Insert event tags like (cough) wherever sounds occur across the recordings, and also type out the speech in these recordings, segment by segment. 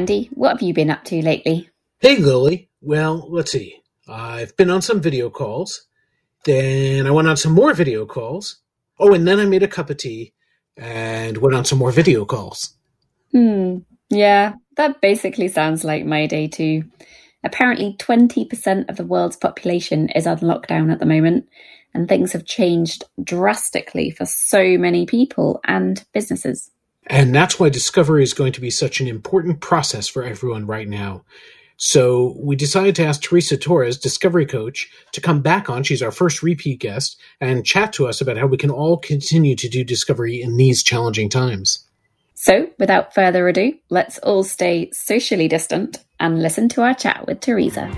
Randy, what have you been up to lately? Hey, Lily. Well, let's see. I've been on some video calls. Then I went on some more video calls. Oh, and then I made a cup of tea and went on some more video calls. Hmm. Yeah, that basically sounds like my day too. Apparently, 20% of the world's population is on lockdown at the moment, and things have changed drastically for so many people and businesses. And that's why discovery is going to be such an important process for everyone right now. So we decided to ask Teresa Torres, Discovery Coach, to come back on. She's our first repeat guest and chat to us about how we can all continue to do discovery in these challenging times. So, without further ado, let's all stay socially distant and listen to our chat with Teresa.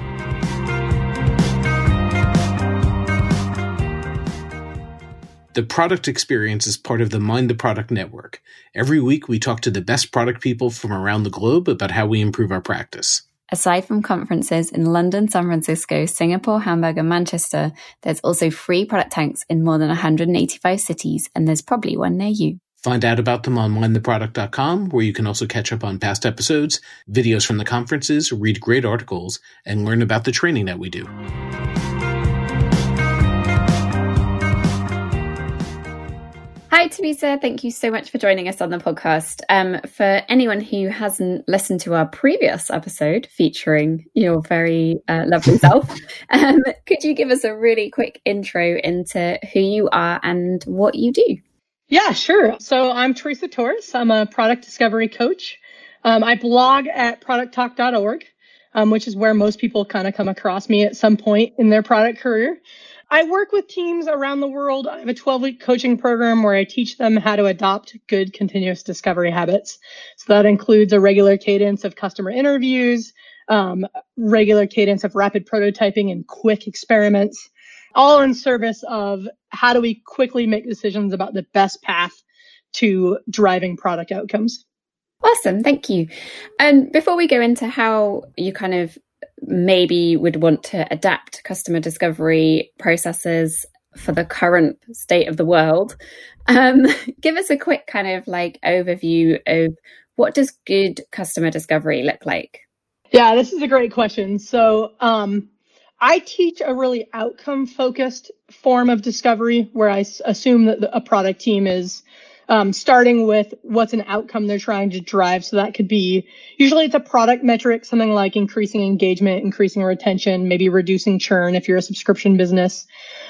The product experience is part of the Mind the Product network. Every week, we talk to the best product people from around the globe about how we improve our practice. Aside from conferences in London, San Francisco, Singapore, Hamburg, and Manchester, there's also free product tanks in more than 185 cities, and there's probably one near you. Find out about them on mindtheproduct.com, where you can also catch up on past episodes, videos from the conferences, read great articles, and learn about the training that we do. Hi, Teresa. Thank you so much for joining us on the podcast. Um, for anyone who hasn't listened to our previous episode featuring your very uh, lovely (laughs) self, um, could you give us a really quick intro into who you are and what you do? Yeah, sure. So I'm Teresa Torres. I'm a product discovery coach. Um, I blog at producttalk.org, um, which is where most people kind of come across me at some point in their product career. I work with teams around the world. I have a 12 week coaching program where I teach them how to adopt good continuous discovery habits. So that includes a regular cadence of customer interviews, um, regular cadence of rapid prototyping and quick experiments, all in service of how do we quickly make decisions about the best path to driving product outcomes. Awesome. Thank you. And before we go into how you kind of maybe would want to adapt customer discovery processes for the current state of the world. Um, (laughs) give us a quick kind of like overview of what does good customer discovery look like? Yeah, this is a great question. So, um, I teach a really outcome focused form of discovery where I assume that a product team is um, starting with what's an outcome they're trying to drive. So that could be usually it's a product metric, something like increasing engagement, increasing retention, maybe reducing churn if you're a subscription business.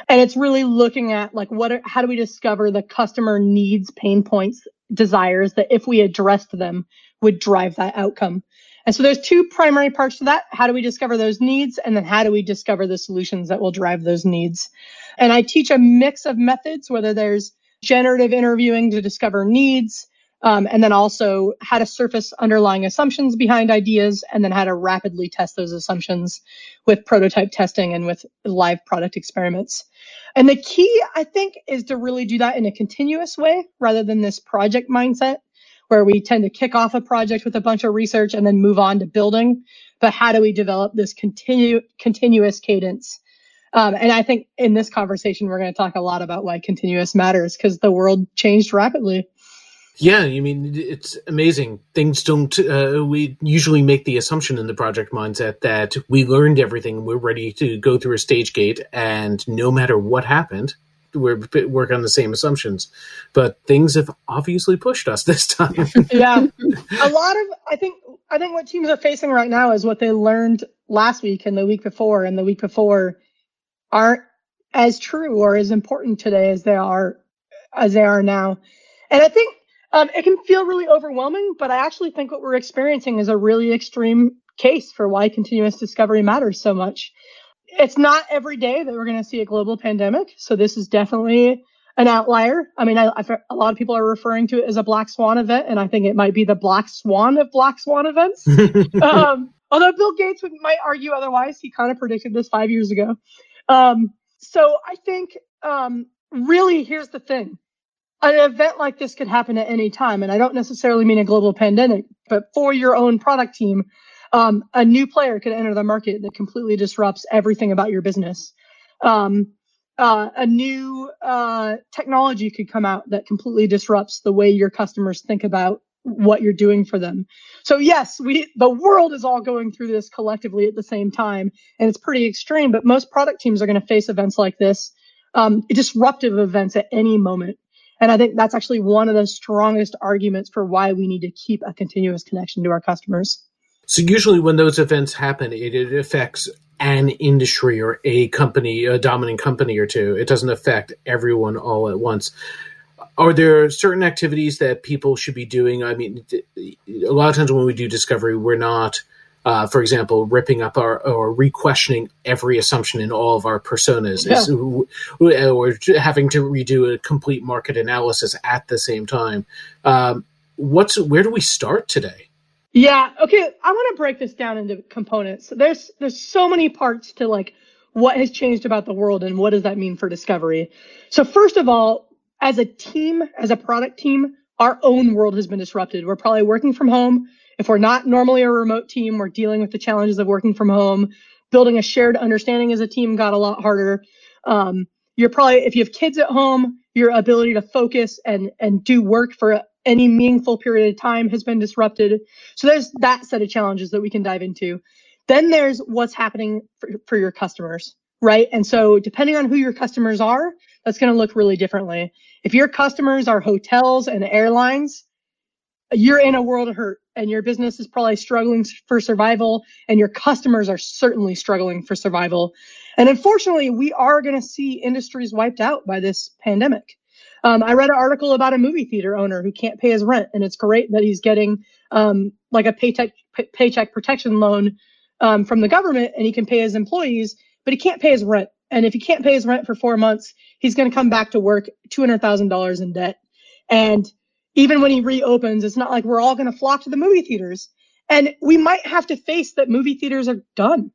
And it's really looking at like what, are, how do we discover the customer needs, pain points, desires that if we addressed them would drive that outcome. And so there's two primary parts to that. How do we discover those needs? And then how do we discover the solutions that will drive those needs? And I teach a mix of methods, whether there's generative interviewing to discover needs, um, and then also how to surface underlying assumptions behind ideas, and then how to rapidly test those assumptions with prototype testing and with live product experiments. And the key, I think, is to really do that in a continuous way rather than this project mindset where we tend to kick off a project with a bunch of research and then move on to building. But how do we develop this continuous cadence um, and I think in this conversation, we're going to talk a lot about why continuous matters because the world changed rapidly. Yeah, I mean, it's amazing. Things don't, uh, we usually make the assumption in the project mindset that we learned everything, we're ready to go through a stage gate, and no matter what happened, we're work on the same assumptions. But things have obviously pushed us (laughs) this time. yeah. A lot of, I think, I think what teams are facing right now is what they learned last week and the week before and the week before aren't as true or as important today as they are as they are now. And I think um, it can feel really overwhelming, but I actually think what we're experiencing is a really extreme case for why continuous discovery matters so much. It's not every day that we're going to see a global pandemic, so this is definitely an outlier. I mean, I, a lot of people are referring to it as a black swan event, and I think it might be the black swan of black swan events. (laughs) um, although Bill Gates would, might argue otherwise, he kind of predicted this five years ago. Um, so I think um, really here's the thing. An event like this could happen at any time. And I don't necessarily mean a global pandemic, but for your own product team, um, a new player could enter the market that completely disrupts everything about your business. Um, uh, a new uh, technology could come out that completely disrupts the way your customers think about what you're doing for them. So yes, we the world is all going through this collectively at the same time, and it's pretty extreme. But most product teams are going to face events like this, um, disruptive events at any moment. And I think that's actually one of the strongest arguments for why we need to keep a continuous connection to our customers. So usually when those events happen, it, it affects an industry or a company, a dominant company or two. It doesn't affect everyone all at once are there certain activities that people should be doing? I mean, a lot of times when we do discovery, we're not, uh, for example, ripping up our or re-questioning every assumption in all of our personas, yeah. or having to redo a complete market analysis at the same time. Um, what's where do we start today? Yeah. Okay. I want to break this down into components. There's there's so many parts to like what has changed about the world and what does that mean for discovery. So first of all, as a team, as a product team, our own world has been disrupted. We're probably working from home. If we're not normally a remote team, we're dealing with the challenges of working from home. Building a shared understanding as a team got a lot harder. Um, you're probably, if you have kids at home, your ability to focus and, and do work for any meaningful period of time has been disrupted. So there's that set of challenges that we can dive into. Then there's what's happening for, for your customers, right? And so depending on who your customers are, that's going to look really differently. If your customers are hotels and airlines, you're in a world of hurt and your business is probably struggling for survival and your customers are certainly struggling for survival. And unfortunately, we are going to see industries wiped out by this pandemic. Um, I read an article about a movie theater owner who can't pay his rent, and it's great that he's getting um, like a paycheck paycheck protection loan um, from the government, and he can pay his employees, but he can't pay his rent. And if he can't pay his rent for four months, he's going to come back to work $200,000 in debt. And even when he reopens, it's not like we're all going to flock to the movie theaters. And we might have to face that movie theaters are done,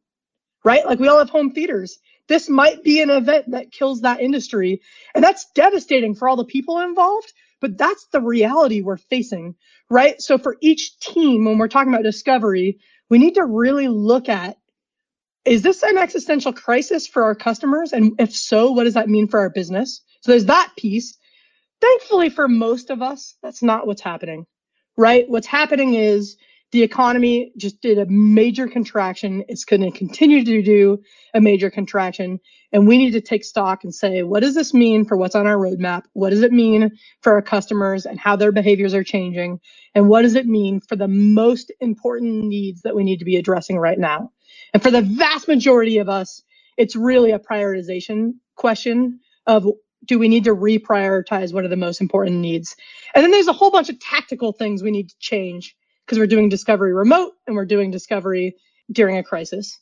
right? Like we all have home theaters. This might be an event that kills that industry. And that's devastating for all the people involved, but that's the reality we're facing, right? So for each team, when we're talking about discovery, we need to really look at is this an existential crisis for our customers? And if so, what does that mean for our business? So there's that piece. Thankfully, for most of us, that's not what's happening, right? What's happening is the economy just did a major contraction. It's going to continue to do a major contraction. And we need to take stock and say, what does this mean for what's on our roadmap? What does it mean for our customers and how their behaviors are changing? And what does it mean for the most important needs that we need to be addressing right now? And for the vast majority of us, it's really a prioritization question of do we need to reprioritize what are the most important needs? And then there's a whole bunch of tactical things we need to change because we're doing discovery remote and we're doing discovery during a crisis.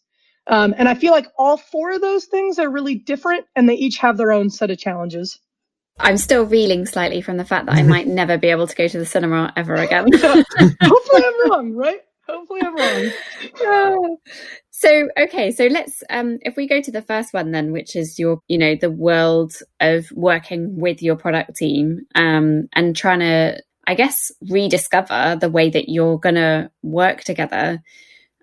Um, and I feel like all four of those things are really different and they each have their own set of challenges. I'm still reeling slightly from the fact that I might (laughs) never be able to go to the cinema ever again. (laughs) Hopefully I'm wrong, right? Hopefully I'm wrong. oh. (laughs) So okay, so let's um if we go to the first one then, which is your you know the world of working with your product team um and trying to I guess rediscover the way that you're gonna work together.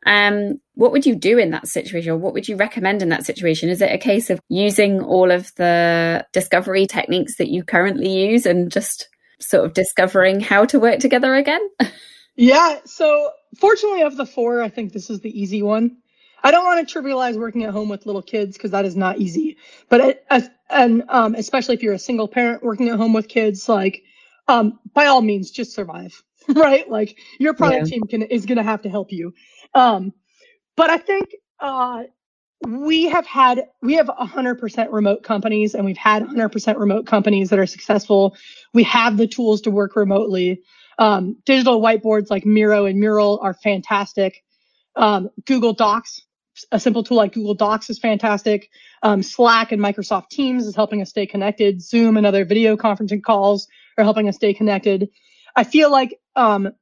Um, what would you do in that situation? Or What would you recommend in that situation? Is it a case of using all of the discovery techniques that you currently use and just sort of discovering how to work together again? (laughs) Yeah. So fortunately, of the four, I think this is the easy one. I don't want to trivialize working at home with little kids because that is not easy. But it, as, and um, especially if you're a single parent working at home with kids, like um, by all means, just survive, (laughs) right? Like your product yeah. team can is going to have to help you. Um, but I think uh, we have had we have 100% remote companies, and we've had 100% remote companies that are successful. We have the tools to work remotely. Um, digital whiteboards like Miro and Mural are fantastic. Um, Google Docs a simple tool like Google Docs is fantastic. Um, Slack and Microsoft Teams is helping us stay connected. Zoom and other video conferencing calls are helping us stay connected. I feel like um,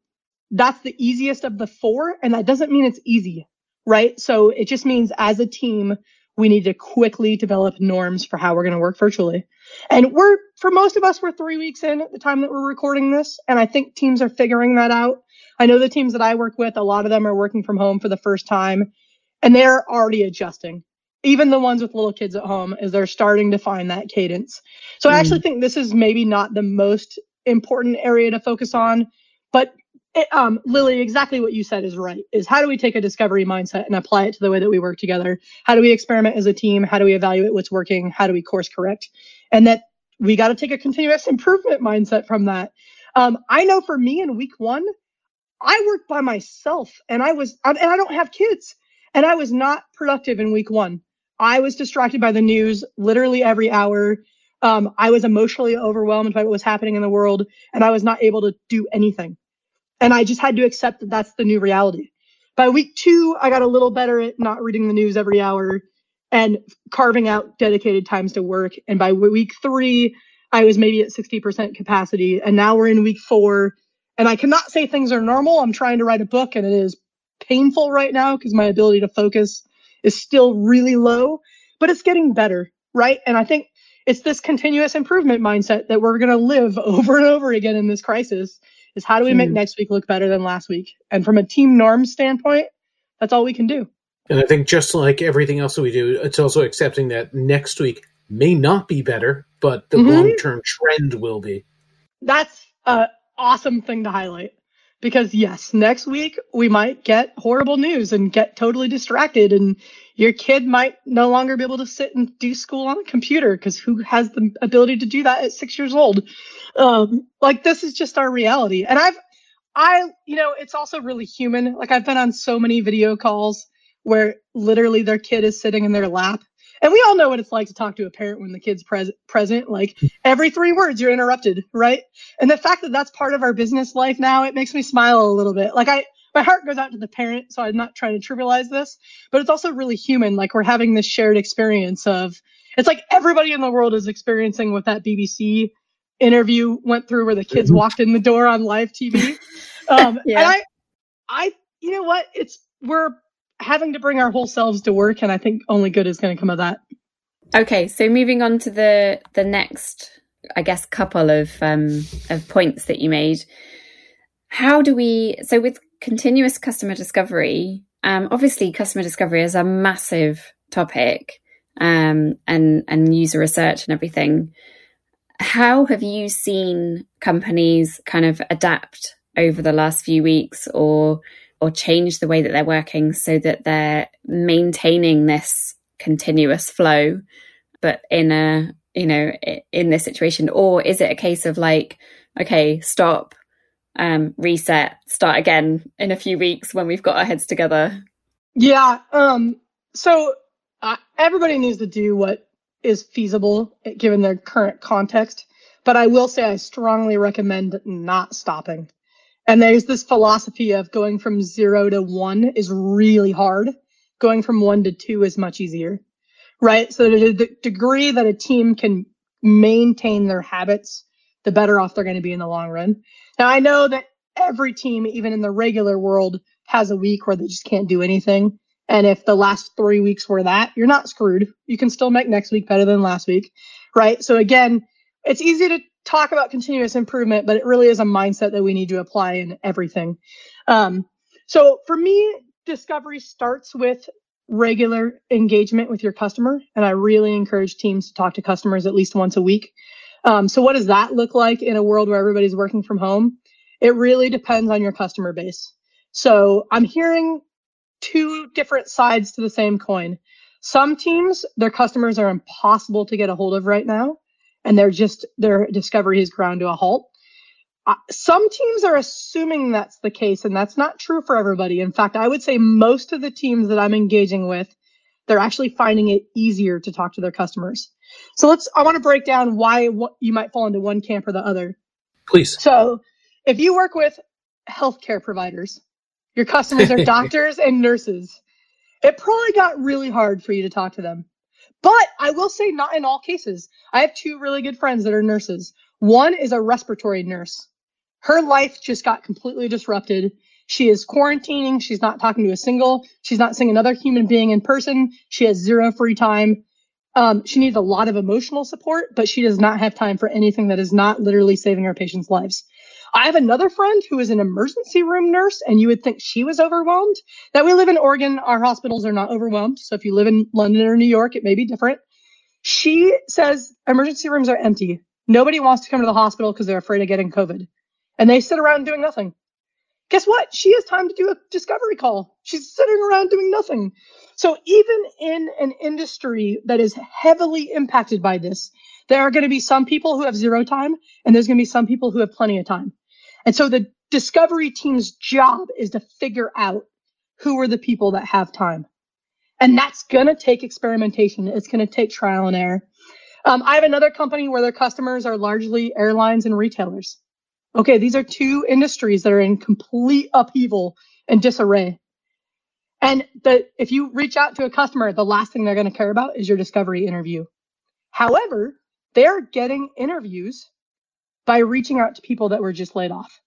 that's the easiest of the four, and that doesn't mean it's easy, right? So it just means as a team, we need to quickly develop norms for how we're going to work virtually. And we're, for most of us, we're three weeks in at the time that we're recording this, and I think teams are figuring that out. I know the teams that I work with, a lot of them are working from home for the first time and they're already adjusting. Even the ones with little kids at home, as they're starting to find that cadence. So mm. I actually think this is maybe not the most important area to focus on, but it, um, Lily, exactly what you said is right. Is how do we take a discovery mindset and apply it to the way that we work together? How do we experiment as a team? How do we evaluate what's working? How do we course correct? And that we got to take a continuous improvement mindset from that. Um, I know for me in week one, I worked by myself and I was, and I don't have kids and I was not productive in week one. I was distracted by the news literally every hour. Um, I was emotionally overwhelmed by what was happening in the world and I was not able to do anything. And I just had to accept that that's the new reality. By week two, I got a little better at not reading the news every hour and carving out dedicated times to work. And by week three, I was maybe at 60% capacity. And now we're in week four. And I cannot say things are normal. I'm trying to write a book and it is painful right now because my ability to focus is still really low, but it's getting better, right? And I think it's this continuous improvement mindset that we're going to live (laughs) over and over again in this crisis is how do we make mm. next week look better than last week? And from a team norm standpoint, that's all we can do. And I think just like everything else that we do, it's also accepting that next week may not be better, but the mm-hmm. long term trend will be. That's an awesome thing to highlight because yes, next week we might get horrible news and get totally distracted and your kid might no longer be able to sit and do school on a computer because who has the ability to do that at six years old? Um, like this is just our reality. And I've, I, you know, it's also really human. Like I've been on so many video calls where literally their kid is sitting in their lap. And we all know what it's like to talk to a parent when the kid's pres- present. Like (laughs) every three words, you're interrupted, right? And the fact that that's part of our business life now, it makes me smile a little bit. Like I, my heart goes out to the parent, so I'm not trying to trivialize this, but it's also really human. Like we're having this shared experience of, it's like everybody in the world is experiencing what that BBC interview went through where the kids mm-hmm. walked in the door on live TV. (laughs) Um, yeah. And I, I, you know what? It's, we're having to bring our whole selves to work. And I think only good is going to come of that. Okay. So moving on to the, the next, I guess, couple of, um, of points that you made. How do we, so with continuous customer discovery, um, obviously customer discovery is a massive topic, um, and, and user research and everything how have you seen companies kind of adapt over the last few weeks or or change the way that they're working so that they're maintaining this continuous flow but in a you know in this situation? Or is it a case of like okay stop um reset start again in a few weeks when we've got our heads together? Yeah um so uh, everybody needs to do what is feasible eh, given their current context. But I will say I strongly recommend not stopping. And there's this philosophy of going from zero to one is really hard. Going from one to two is much easier, right? So to the degree that a team can maintain their habits, the better off they're going to be in the long run. Now I know that every team, even in the regular world, has a week where they just can't do anything. And if the last three weeks were that, you're not screwed. You can still make next week better than last week, right? So again, it's easy to talk about continuous improvement, but it really is a mindset that we need to apply in everything. Um, so for me, discovery starts with regular engagement with your customer. And I really encourage teams to talk to customers at least once a week. Um, so what does that look like in a world where everybody's working from home? It really depends on your customer base. So I'm hearing two different sides to the same coin. Some teams, their customers are impossible to get a hold of right now, and they're just their discovery is ground to a halt. Uh, some teams are assuming that's the case, and that's not true for everybody. In fact, I would say most of the teams that I'm engaging with, they're actually finding it easier to talk to their customers. So let's, I want to break down why what, you might fall into one camp or the other. Please. So if you work with healthcare providers, your customers are (laughs) doctors and nurses. It probably got really hard for you to talk to them. But I will say not in all cases. I have two really good friends that are nurses. One is a respiratory nurse. Her life just got completely disrupted. She is quarantining. She's not talking to a single. She's not seeing another human being in person. She has zero free time. Um, she needs a lot of emotional support, but she does not have time for anything that is not literally saving her patients' lives. I have another friend who is an emergency room nurse, and you would think she was overwhelmed. That we live in Oregon, our hospitals are not overwhelmed. So if you live in London or New York, it may be different. She says emergency rooms are empty. Nobody wants to come to the hospital because they're afraid of getting COVID. And they sit around doing nothing. guess what? She has time to do a discovery call. She's sitting around doing nothing. So even in an industry that is heavily impacted by this, there are going to be some people who have zero time and there's going to be some people who have plenty of time. And so the discovery team's job is to figure out who are the people that have time. And that's going to take experimentation. It's going to take trial and error. Um, I have another company where their customers are largely airlines and retailers. Okay, these are two industries that are in complete upheaval and disarray. And the, if you reach out to a customer, the last thing they're going to care about is your discovery interview. However, they're getting interviews by reaching out to people that were just laid off.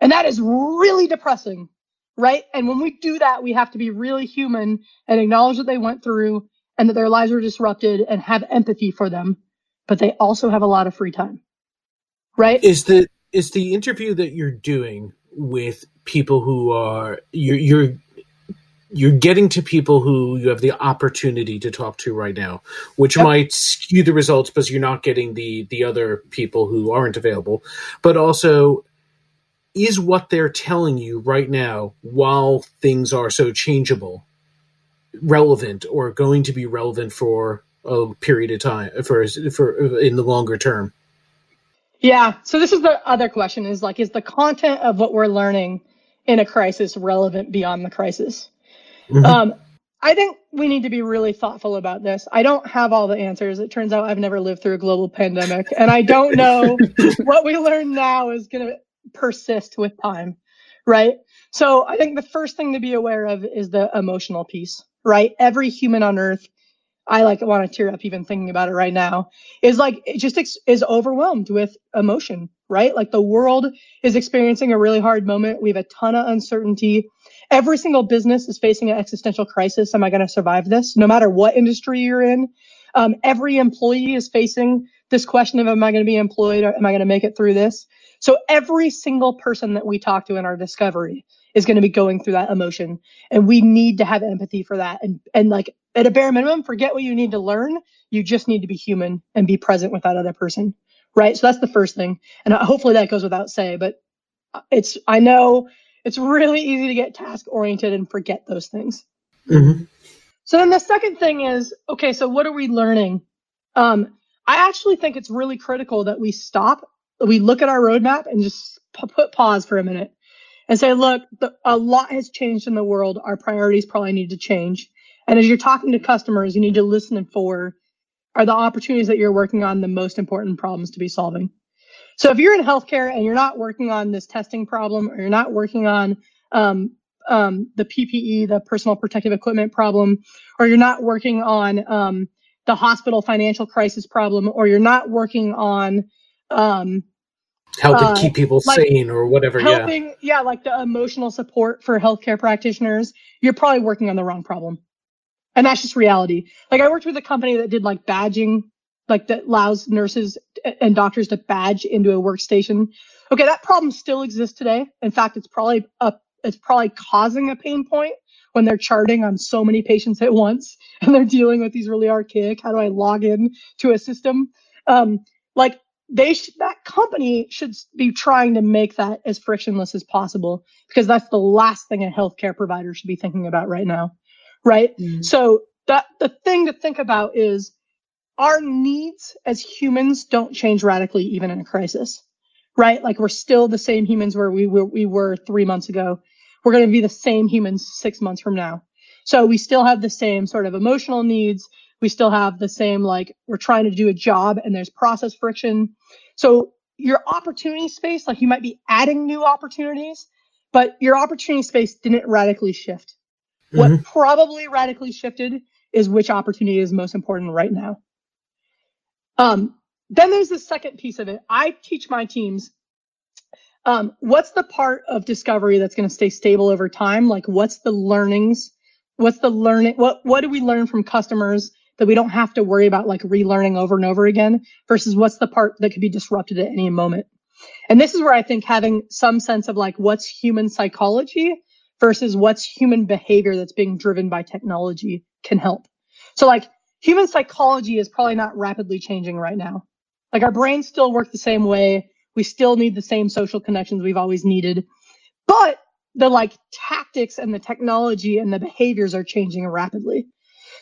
And that is really depressing, right? And when we do that, we have to be really human and acknowledge that they went through and that their lives were disrupted and have empathy for them. But they also have a lot of free time, right? Is the is the interview that you're doing with people who are you're you're you're getting to people who you have the opportunity to talk to right now, which yep. might skew the results because you're not getting the the other people who aren't available. But also, is what they're telling you right now, while things are so changeable, relevant or going to be relevant for a period of time for for in the longer term? Yeah. So this is the other question: is like, is the content of what we're learning in a crisis relevant beyond the crisis? Mm-hmm. Um, I think we need to be really thoughtful about this. I don't have all the answers. It turns out I've never lived through a global pandemic, and I don't (laughs) know what we learn now is going to persist with time, right? So I think the first thing to be aware of is the emotional piece, right? Every human on earth, I like want to tear up even thinking about it right now, is like it just ex- is overwhelmed with emotion, right? Like the world is experiencing a really hard moment. We have a ton of uncertainty every single business is facing an existential crisis. Am I going to survive this? No matter what industry you're in, um, every employee is facing this question of am I going to be employed or am I going to make it through this? So every single person that we talk to in our discovery is going to be going through that emotion and we need to have empathy for that and and like at a bare minimum forget what you need to learn you just need to be human and be present with that other person right so that's the first thing and hopefully that goes without say but it's i know it's really easy to get task oriented and forget those things. Mm-hmm. So then the second thing is, okay, so what are we learning? Um, I actually think it's really critical that we stop, we look at our roadmap and just p- put pause for a minute and say, look, the, a lot has changed in the world. Our priorities probably need to change. And as you're talking to customers, you need to listen for are the opportunities that you're working on the most important problems to be solving? So if you're in healthcare and you're not working on this testing problem or you're not working on um, um, the PPE, the personal protective equipment problem, or you're not working on um, the hospital financial crisis problem, or you're not working on um, helping uh, keep people like sane or whatever. Helping, yeah. yeah, like the emotional support for healthcare practitioners. You're probably working on the wrong problem. And that's just reality. Like I worked with a company that did like badging like that allows nurses and doctors to badge into a workstation. Okay, that problem still exists today. In fact, it's probably a, it's probably causing a pain point when they're charting on so many patients at once and they're dealing with these really archaic. How do I log in to a system? Um, like they sh- that company should be trying to make that as frictionless as possible because that's the last thing a healthcare provider should be thinking about right now, right? Mm. So that the thing to think about is our needs as humans don't change radically even in a crisis, right? Like we're still the same humans where we were, we were three months ago. We're going to be the same humans six months from now. So we still have the same sort of emotional needs. We still have the same, like we're trying to do a job and there's process friction. So your opportunity space, like you might be adding new opportunities, but your opportunity space didn't radically shift. Mm-hmm. What probably radically shifted is which opportunity is most important right now. Um, then there's the second piece of it. I teach my teams um, what's the part of discovery that's going to stay stable over time? Like, what's the learnings? What's the learning? What what do we learn from customers that we don't have to worry about like relearning over and over again? Versus what's the part that could be disrupted at any moment? And this is where I think having some sense of like what's human psychology versus what's human behavior that's being driven by technology can help. So like human psychology is probably not rapidly changing right now. Like our brains still work the same way. We still need the same social connections we've always needed. But the like tactics and the technology and the behaviors are changing rapidly.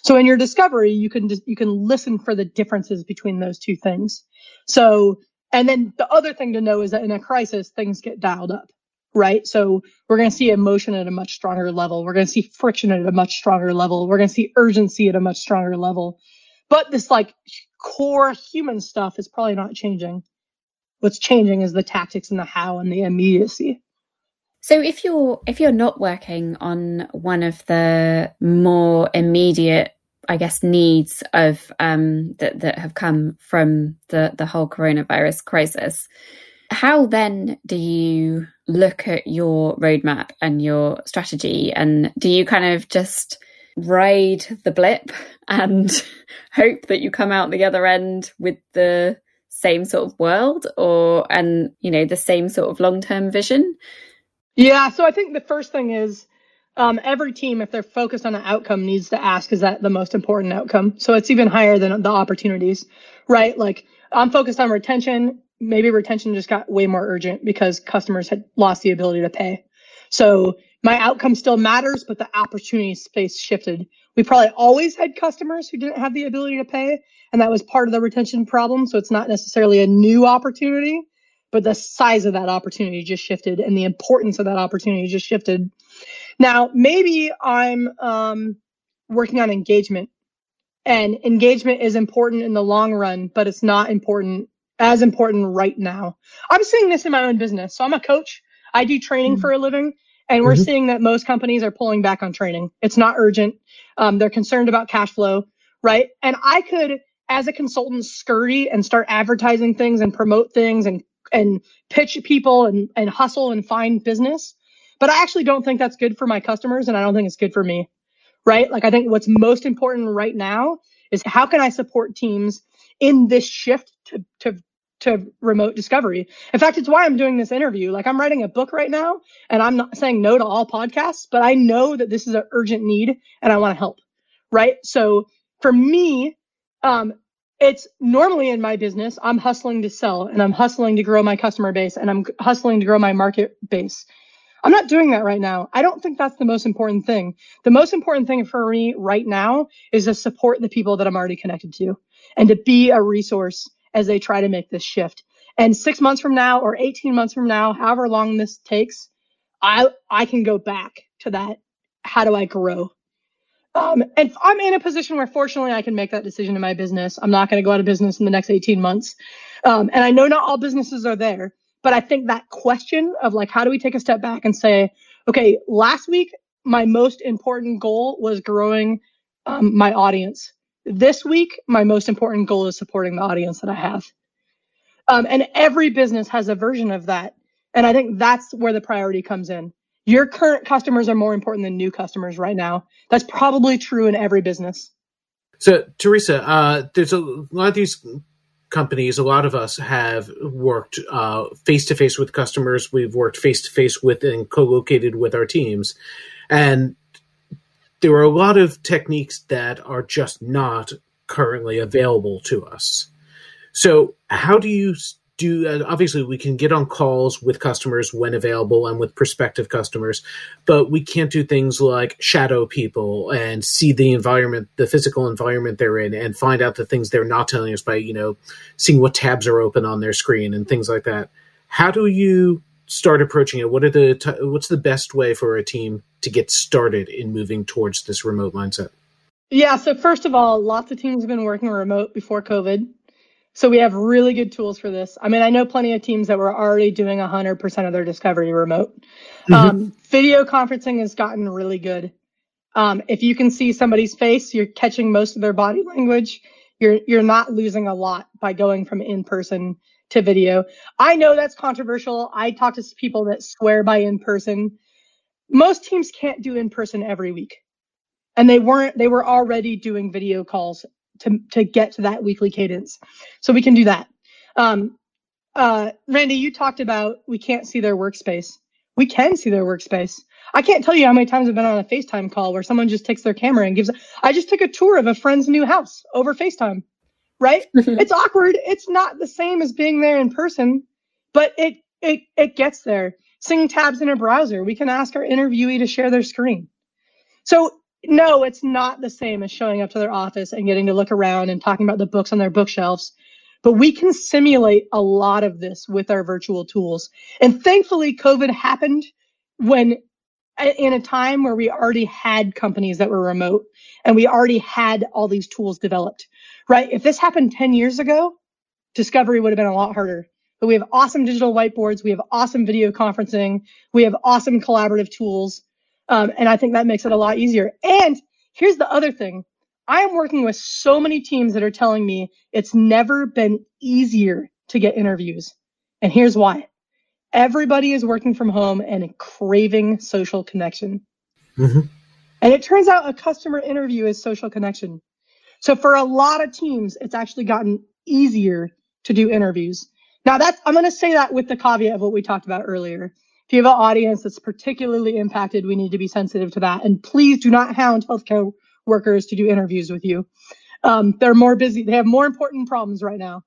So in your discovery, you can you can listen for the differences between those two things. So and then the other thing to know is that in a crisis, things get dialed up, right? So we're going to see emotion at a much stronger level. We're going to see friction at a much stronger level. We're going to see urgency at a much stronger level. But this like core human stuff is probably not changing. What's changing is the tactics and the how and the immediacy. So if you're if you're not working on one of the more immediate, I guess, needs of um, that that have come from the the whole coronavirus crisis, how then do you look at your roadmap and your strategy, and do you kind of just ride the blip (laughs) and (laughs) hope that you come out the other end with the same sort of world or and you know the same sort of long-term vision? Yeah so i think the first thing is um, every team if they're focused on an outcome needs to ask is that the most important outcome? So it's even higher than the opportunities right? Like i'm focused on retention maybe retention just got way more urgent because customers had lost the ability to pay so my outcome still matters, but the opportunity space shifted. We probably always had customers who didn't have the ability to pay, and that was part of the retention problem. So it's not necessarily a new opportunity, but the size of that opportunity just shifted and the importance of that opportunity just shifted. Now, maybe I'm um, working on engagement, and engagement is important in the long run, but it's not important as important right now. I'm seeing this in my own business. So I'm a coach. I do training mm-hmm. for a living. And we're mm-hmm. seeing that most companies are pulling back on training. It's not urgent. Um, they're concerned about cash flow, right? And I could, as a consultant, scurry and start advertising things and promote things and and pitch people and and hustle and find business. But I actually don't think that's good for my customers, and I don't think it's good for me, right? Like I think what's most important right now is how can I support teams in this shift to to to remote discovery. In fact, it's why I'm doing this interview. Like I'm writing a book right now and I'm not saying no to all podcasts, but I know that this is an urgent need and I want to help. Right. So for me, um, it's normally in my business, I'm hustling to sell and I'm hustling to grow my customer base and I'm hustling to grow my market base. I'm not doing that right now. I don't think that's the most important thing. The most important thing for me right now is to support the people that I'm already connected to and to be a resource as they try to make this shift. And six months from now or 18 months from now, however long this takes, I, I can go back to that. How do I grow? Um, and I'm in a position where fortunately I can make that decision in my business. I'm not going to go out of business in the next 18 months. Um, and I know not all businesses are there, but I think that question of like, how do we take a step back and say, okay, last week, my most important goal was growing um, my audience. This week, my most important goal is supporting the audience that I have. Um, and every business has a version of that. And I think that's where the priority comes in. Your current customers are more important than new customers right now. That's probably true in every business. So, Teresa, uh, there's a lot of these companies, a lot of us have worked face to face with customers. We've worked face to face with and co located with our teams. And there are a lot of techniques that are just not currently available to us. So, how do you do? Uh, obviously, we can get on calls with customers when available and with prospective customers, but we can't do things like shadow people and see the environment, the physical environment they're in, and find out the things they're not telling us by, you know, seeing what tabs are open on their screen and things like that. How do you start approaching it? What are the t- what's the best way for a team to get started in moving towards this remote mindset? Yeah, so first of all, lots of teams have been working remote before COVID. So we have really good tools for this. I mean, I know plenty of teams that were already doing 100% of their discovery remote. Mm-hmm. Um, video conferencing has gotten really good. Um, if you can see somebody's face, you're catching most of their body language. You're you're not losing a lot by going from in person to video. I know that's controversial. I talk to people that swear by in person. Most teams can't do in person every week. And they weren't, they were already doing video calls to, to get to that weekly cadence. So we can do that. Um, uh, Randy, you talked about we can't see their workspace. We can see their workspace. I can't tell you how many times I've been on a FaceTime call where someone just takes their camera and gives. I just took a tour of a friend's new house over FaceTime right? (laughs) it's awkward. It's not the same as being there in person, but it, it, it gets there. Sing tabs in a browser. We can ask our interviewee to share their screen. So no, it's not the same as showing up to their office and getting to look around and talking about the books on their bookshelves. But we can simulate a lot of this with our virtual tools. And thankfully, COVID happened when in a time where we already had companies that were remote and we already had all these tools developed, right? If this happened 10 years ago, discovery would have been a lot harder. But we have awesome digital whiteboards. We have awesome video conferencing. We have awesome collaborative tools. Um, and I think that makes it a lot easier. And here's the other thing. I am working with so many teams that are telling me it's never been easier to get interviews. And here's why. Everybody is working from home and craving social connection. Mm-hmm. And it turns out a customer interview is social connection. So for a lot of teams, it's actually gotten easier to do interviews. Now that's, I'm going to say that with the caveat of what we talked about earlier. If you have an audience that's particularly impacted, we need to be sensitive to that. And please do not hound healthcare workers to do interviews with you. Um, they're more busy. They have more important problems right now.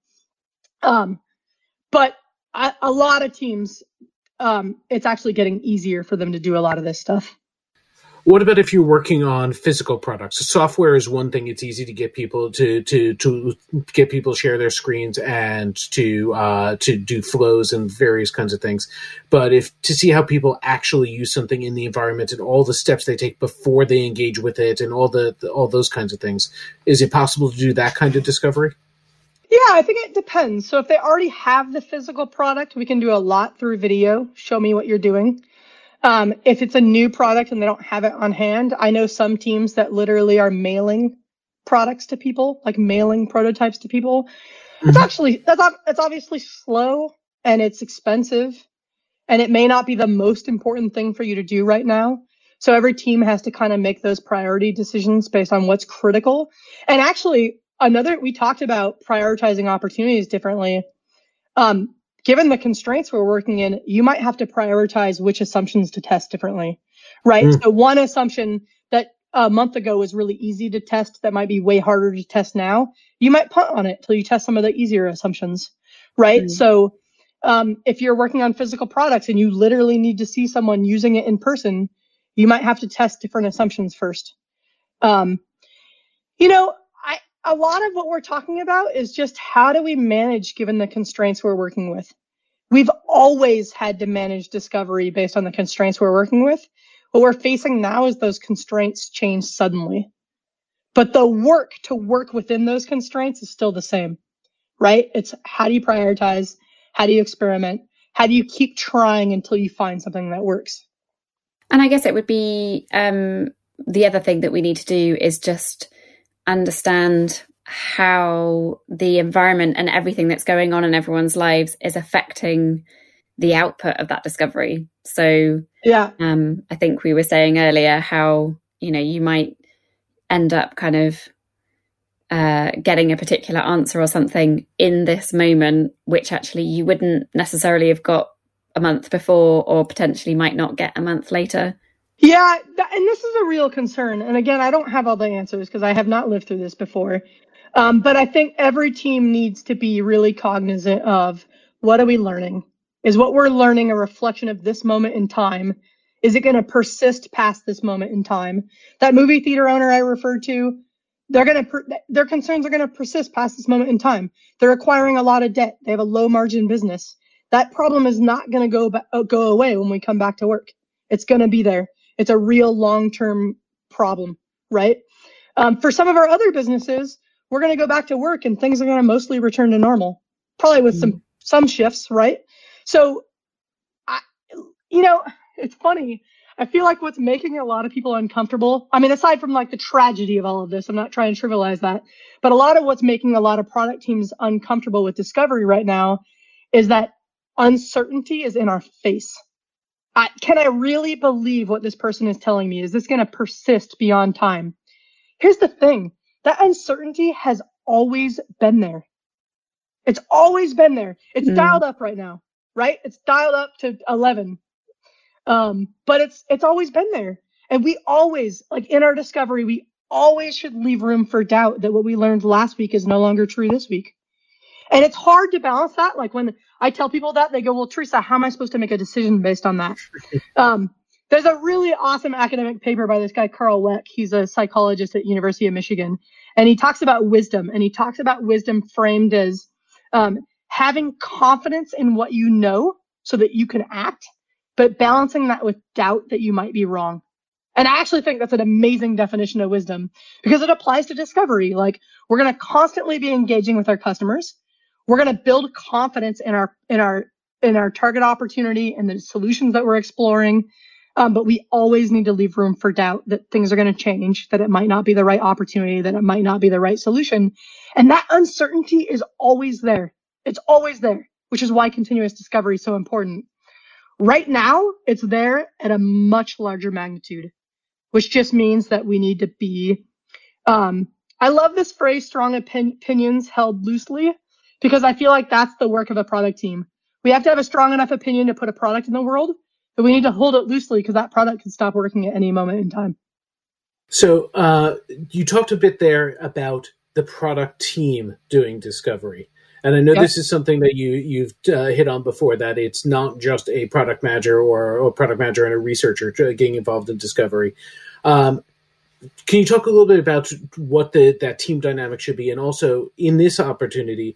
Um, but I, a lot of teams, um, it's actually getting easier for them to do a lot of this stuff. What about if you're working on physical products? Software is one thing; it's easy to get people to to to get people share their screens and to uh, to do flows and various kinds of things. But if to see how people actually use something in the environment and all the steps they take before they engage with it and all the, the all those kinds of things, is it possible to do that kind of discovery? Yeah, I think it depends. So if they already have the physical product, we can do a lot through video. Show me what you're doing. Um, if it's a new product and they don't have it on hand, I know some teams that literally are mailing products to people, like mailing prototypes to people. Mm-hmm. It's actually that's it's obviously slow and it's expensive, and it may not be the most important thing for you to do right now. So every team has to kind of make those priority decisions based on what's critical. And actually, another we talked about prioritizing opportunities differently. Um, given the constraints we're working in, you might have to prioritize which assumptions to test differently, right? Mm. So one assumption that a month ago was really easy to test that might be way harder to test now, you might punt on it till you test some of the easier assumptions, right? Mm. So um, if you're working on physical products and you literally need to see someone using it in person, you might have to test different assumptions first. Um, you know, a lot of what we're talking about is just how do we manage given the constraints we're working with. We've always had to manage discovery based on the constraints we're working with. What we're facing now is those constraints change suddenly. But the work to work within those constraints is still the same, right? It's how do you prioritize? How do you experiment? How do you keep trying until you find something that works? And I guess it would be um, the other thing that we need to do is just understand how the environment and everything that's going on in everyone's lives is affecting the output of that discovery. So, yeah, um, I think we were saying earlier how you know you might end up kind of uh, getting a particular answer or something in this moment, which actually you wouldn't necessarily have got a month before, or potentially might not get a month later. Yeah, and this is a real concern. And again, I don't have all the answers because I have not lived through this before. Um, but I think every team needs to be really cognizant of what are we learning? Is what we're learning a reflection of this moment in time? Is it going to persist past this moment in time? That movie theater owner I referred to, they're going to per- their concerns are going to persist past this moment in time. They're acquiring a lot of debt. They have a low margin business. That problem is not going to go go away when we come back to work. It's going to be there. It's a real long term problem, right? Um, for some of our other businesses, we're going to go back to work and things are going to mostly return to normal, probably with some some shifts, right? So, I, you know, it's funny. I feel like what's making a lot of people uncomfortable. I mean, aside from like the tragedy of all of this, I'm not trying to trivialize that, but a lot of what's making a lot of product teams uncomfortable with discovery right now is that uncertainty is in our face. I, can I really believe what this person is telling me? Is this going to persist beyond time? Here's the thing that uncertainty has always been there. It's always been there. It's mm. dialed up right now, right? It's dialed up to 11. Um, but it's, it's always been there. And we always, like in our discovery, we always should leave room for doubt that what we learned last week is no longer true this week. And it's hard to balance that. Like when I tell people that, they go, well, Teresa, how am I supposed to make a decision based on that? (laughs) um, there's a really awesome academic paper by this guy, Karl Weick. He's a psychologist at University of Michigan. And he talks about wisdom and he talks about wisdom framed as um, having confidence in what you know so that you can act, but balancing that with doubt that you might be wrong. And I actually think that's an amazing definition of wisdom because it applies to discovery. Like we're going to constantly be engaging with our customers. We're going to build confidence in our, in our, in our target opportunity and the solutions that we're exploring. Um, but we always need to leave room for doubt that things are going to change, that it might not be the right opportunity, that it might not be the right solution. And that uncertainty is always there. It's always there, which is why continuous discovery is so important. Right now, it's there at a much larger magnitude, which just means that we need to be, um, I love this phrase, strong opin- opinions held loosely, because I feel like that's the work of a product team. We have to have a strong enough opinion to put a product in the world, but we need to hold it loosely because that product can stop working at any moment in time. So uh, you talked a bit there about the product team doing discovery. And I know yep. this is something that you you've uh, hit on before that it's not just a product manager or, a product manager and a researcher getting involved in discovery. Um, can you talk a little bit about what the that team dynamic should be, and also in this opportunity,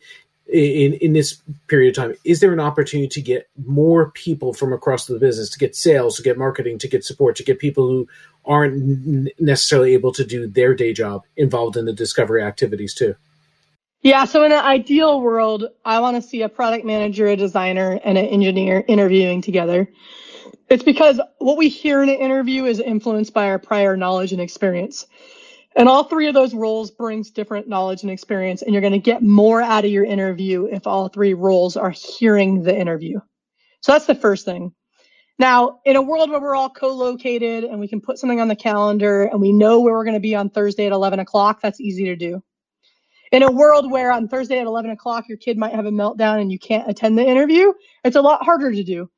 in in this period of time is there an opportunity to get more people from across the business to get sales to get marketing to get support to get people who aren't necessarily able to do their day job involved in the discovery activities too? Yeah so in an ideal world i want to see a product manager a designer and an engineer interviewing together. It's because what we hear in an interview is influenced by our prior knowledge and experience and all three of those roles brings different knowledge and experience, and you're going to get more out of your interview if all three roles are hearing the interview. So that's the first thing. Now, in a world where we're all co-located and we can put something on the calendar and we know where we're going to be on Thursday at 11 o'clock, that's easy to do. In a world where on Thursday at 11 o'clock your kid might have a meltdown and you can't attend the interview, it's a lot harder to do.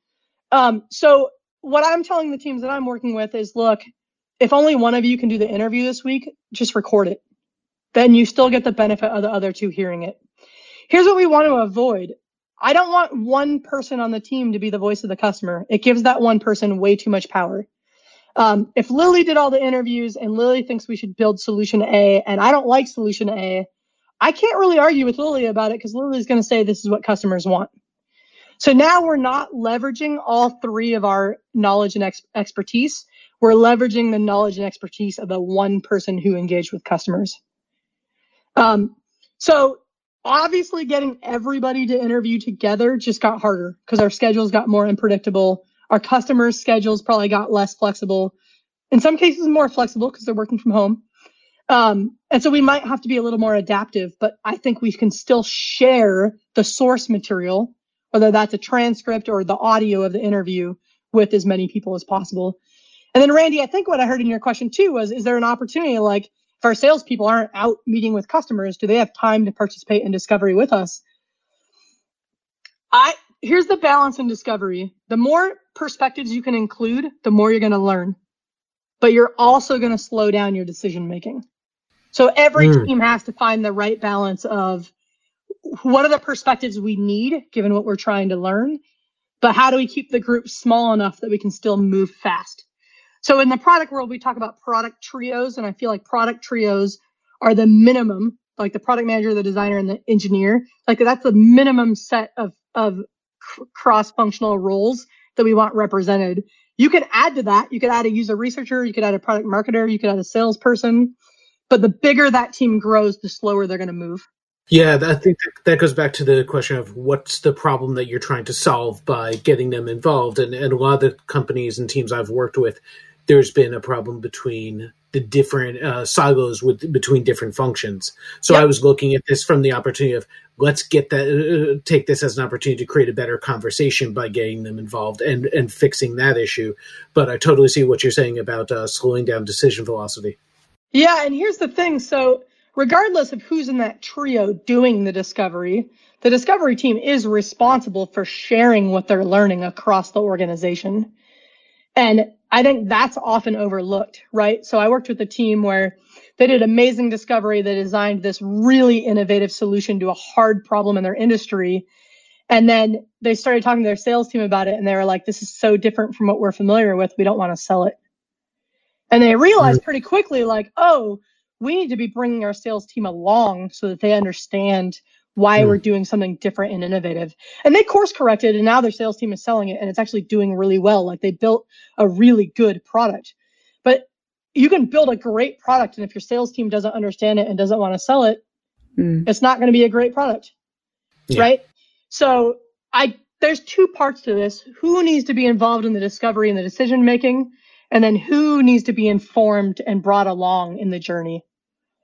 Um, so what I'm telling the teams that I'm working with is, look, if only one of you can do the interview this week, just record it. Then you still get the benefit of the other two hearing it. Here's what we want to avoid. I don't want one person on the team to be the voice of the customer. It gives that one person way too much power. Um, if Lily did all the interviews and Lily thinks we should build solution A and I don't like solution A, I can't really argue with Lily about it because Lily's going to say this is what customers want. So now we're not leveraging all three of our knowledge and ex- expertise we're leveraging the knowledge and expertise of the one person who engaged with customers. Um, so obviously getting everybody to interview together just got harder because our schedules got more unpredictable. Our customers' schedules probably got less flexible. In some cases, more flexible because they're working from home. Um, and so we might have to be a little more adaptive, but I think we can still share the source material, whether that's a transcript or the audio of the interview with as many people as possible. And then Randy, I think what I heard in your question too was, is there an opportunity like if our salespeople aren't out meeting with customers, do they have time to participate in discovery with us? I here's the balance in discovery. The more perspectives you can include, the more you're going to learn. But you're also going to slow down your decision making. So every mm. team has to find the right balance of what are the perspectives we need given what we're trying to learn, but how do we keep the group small enough that we can still move fast? So in the product world, we talk about product trios, and I feel like product trios are the minimum, like the product manager, the designer, and the engineer. Like that's the minimum set of of cross-functional roles that we want represented. You could add to that. You could add a user researcher. You could add a product marketer. You could add a salesperson. But the bigger that team grows, the slower they're going to move. Yeah, I think that goes back to the question of what's the problem that you're trying to solve by getting them involved. And, and a lot of the companies and teams I've worked with, there's been a problem between the different uh, silos with between different functions. So yep. I was looking at this from the opportunity of let's get that uh, take this as an opportunity to create a better conversation by getting them involved and and fixing that issue. But I totally see what you're saying about uh, slowing down decision velocity. Yeah, and here's the thing. So regardless of who's in that trio doing the discovery, the discovery team is responsible for sharing what they're learning across the organization. And I think that's often overlooked, right? So I worked with a team where they did amazing discovery. They designed this really innovative solution to a hard problem in their industry. And then they started talking to their sales team about it and they were like, this is so different from what we're familiar with. We don't want to sell it. And they realized pretty quickly, like, oh, we need to be bringing our sales team along so that they understand why mm. we're doing something different and innovative. And they course corrected and now their sales team is selling it and it's actually doing really well. Like they built a really good product. But you can build a great product and if your sales team doesn't understand it and doesn't want to sell it, mm. it's not going to be a great product. Yeah. Right? So I there's two parts to this. Who needs to be involved in the discovery and the decision making? And then who needs to be informed and brought along in the journey?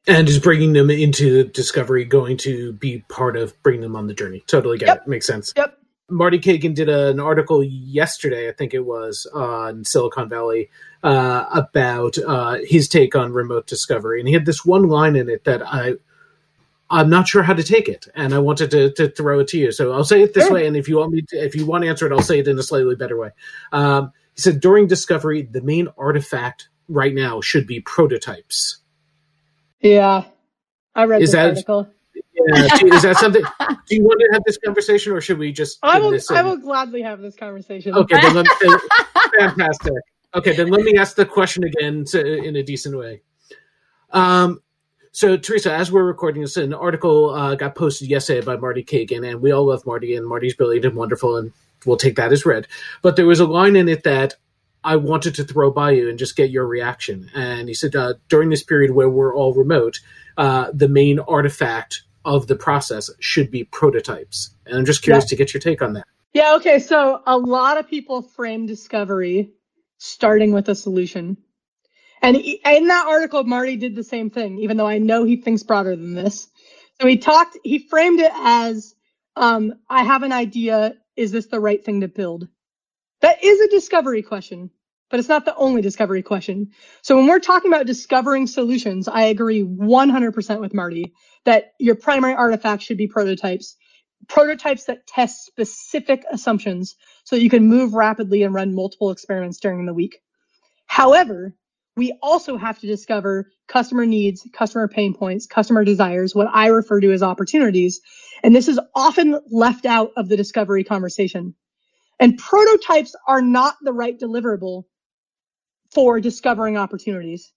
And is bringing them into discovery going to be part of bringing them on the journey? Totally get yep. it. Makes sense. Yep. Marty Cagan did a, an article yesterday, I think it was, on Silicon Valley uh, about uh, his take on remote discovery, and he had this one line in it that I I'm not sure how to take it, and I wanted to, to throw it to you. So I'll say it this sure. way, and if you want me, to, if you want to answer it, I'll say it in a slightly better way. Um, he said during discovery, the main artifact right now should be prototypes. Yeah, I read is that, article. Yeah, is that something? (laughs) do you want to have this conversation, or should we just? I will. I will gladly have this conversation. Okay, then let, (laughs) fantastic. Okay, then let me ask the question again to, in a decent way. Um, so, Teresa, as we're recording this, an article uh, got posted yesterday by Marty Cagan, and we all love Marty, and Marty's brilliant and wonderful, and we'll take that as read. But there was a line in it that I wanted to throw by you and just get your reaction. And he said, uh, during this period where we're all remote, uh, the main artifact of the process should be prototypes. And I'm just curious yeah. to get your take on that. Yeah, okay. So a lot of people frame discovery starting with a solution. And in that article, Marty did the same thing, even though I know he thinks broader than this. So he talked, he framed it as, um, I have an idea. Is this the right thing to build? That is a discovery question, but it's not the only discovery question. So when we're talking about discovering solutions, I agree 100% with Marty that your primary artifact should be prototypes, prototypes that test specific assumptions so that you can move rapidly and run multiple experiments during the week. However, we also have to discover customer needs, customer pain points, customer desires, what I refer to as opportunities. And this is often left out of the discovery conversation. And prototypes are not the right deliverable for discovering opportunities,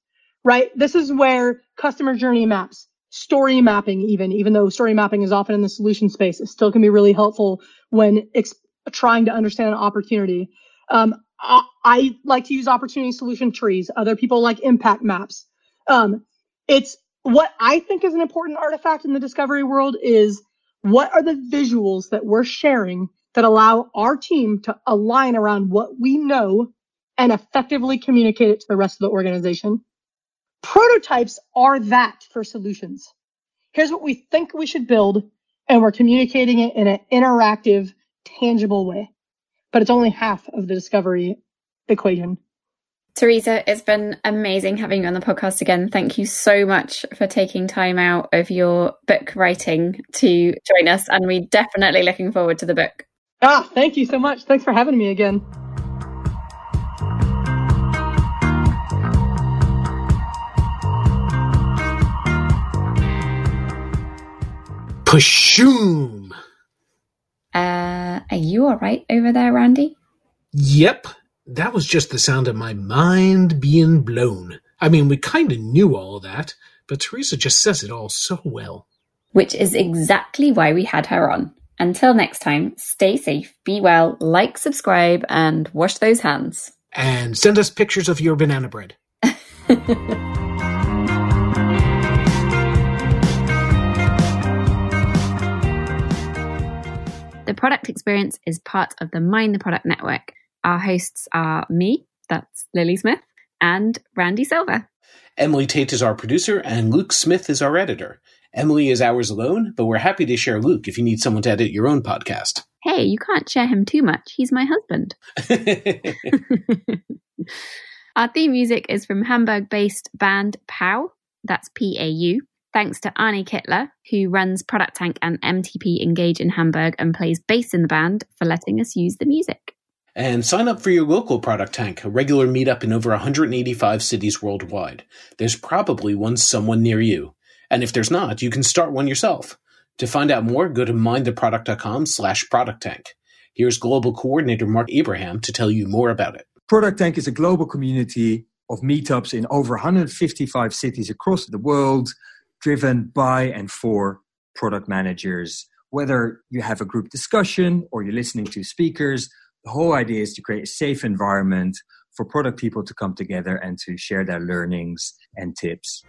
right? This is where customer journey maps, story mapping, even, even though story mapping is often in the solution space, it still can be really helpful when ex- trying to understand an opportunity. Um, I, like to use opportunity solution trees. Other people like impact maps. Um, it's what I think is an important artifact in the discovery world is what are the visuals that we're sharing that allow our team to align around what we know and effectively communicate it to the rest of the organization. Prototypes are that for solutions. Here's what we think we should build, and we're communicating it in an interactive, tangible way but it's only half of the discovery equation. Teresa, it's been amazing having you on the podcast again. Thank you so much for taking time out of your book writing to join us. And we're definitely looking forward to the book. Ah, thank you so much. Thanks for having me again. Pashoom! Uh, are you all right over there, Randy? Yep. That was just the sound of my mind being blown. I mean, we kind of knew all that, but Teresa just says it all so well. Which is exactly why we had her on. Until next time, stay safe, be well, like, subscribe, and wash those hands. And send us pictures of your banana bread. (laughs) The product experience is part of the Mind the Product Network. Our hosts are me, that's Lily Smith, and Randy Silver. Emily Tate is our producer, and Luke Smith is our editor. Emily is ours alone, but we're happy to share Luke if you need someone to edit your own podcast. Hey, you can't share him too much. He's my husband. (laughs) (laughs) Our theme music is from Hamburg based band PAU. That's P A U. Thanks to Arne Kittler, who runs Product Tank and MTP Engage in Hamburg and plays bass in the band, for letting us use the music. And sign up for your local Product Tank, a regular meetup in over 185 cities worldwide. There's probably one someone near you. And if there's not, you can start one yourself. To find out more, go to mindtheproduct.com slash product tank. Here's Global Coordinator Mark Abraham to tell you more about it. Product Tank is a global community of meetups in over 155 cities across the world, driven by and for product managers. Whether you have a group discussion or you're listening to speakers, the whole idea is to create a safe environment for product people to come together and to share their learnings and tips.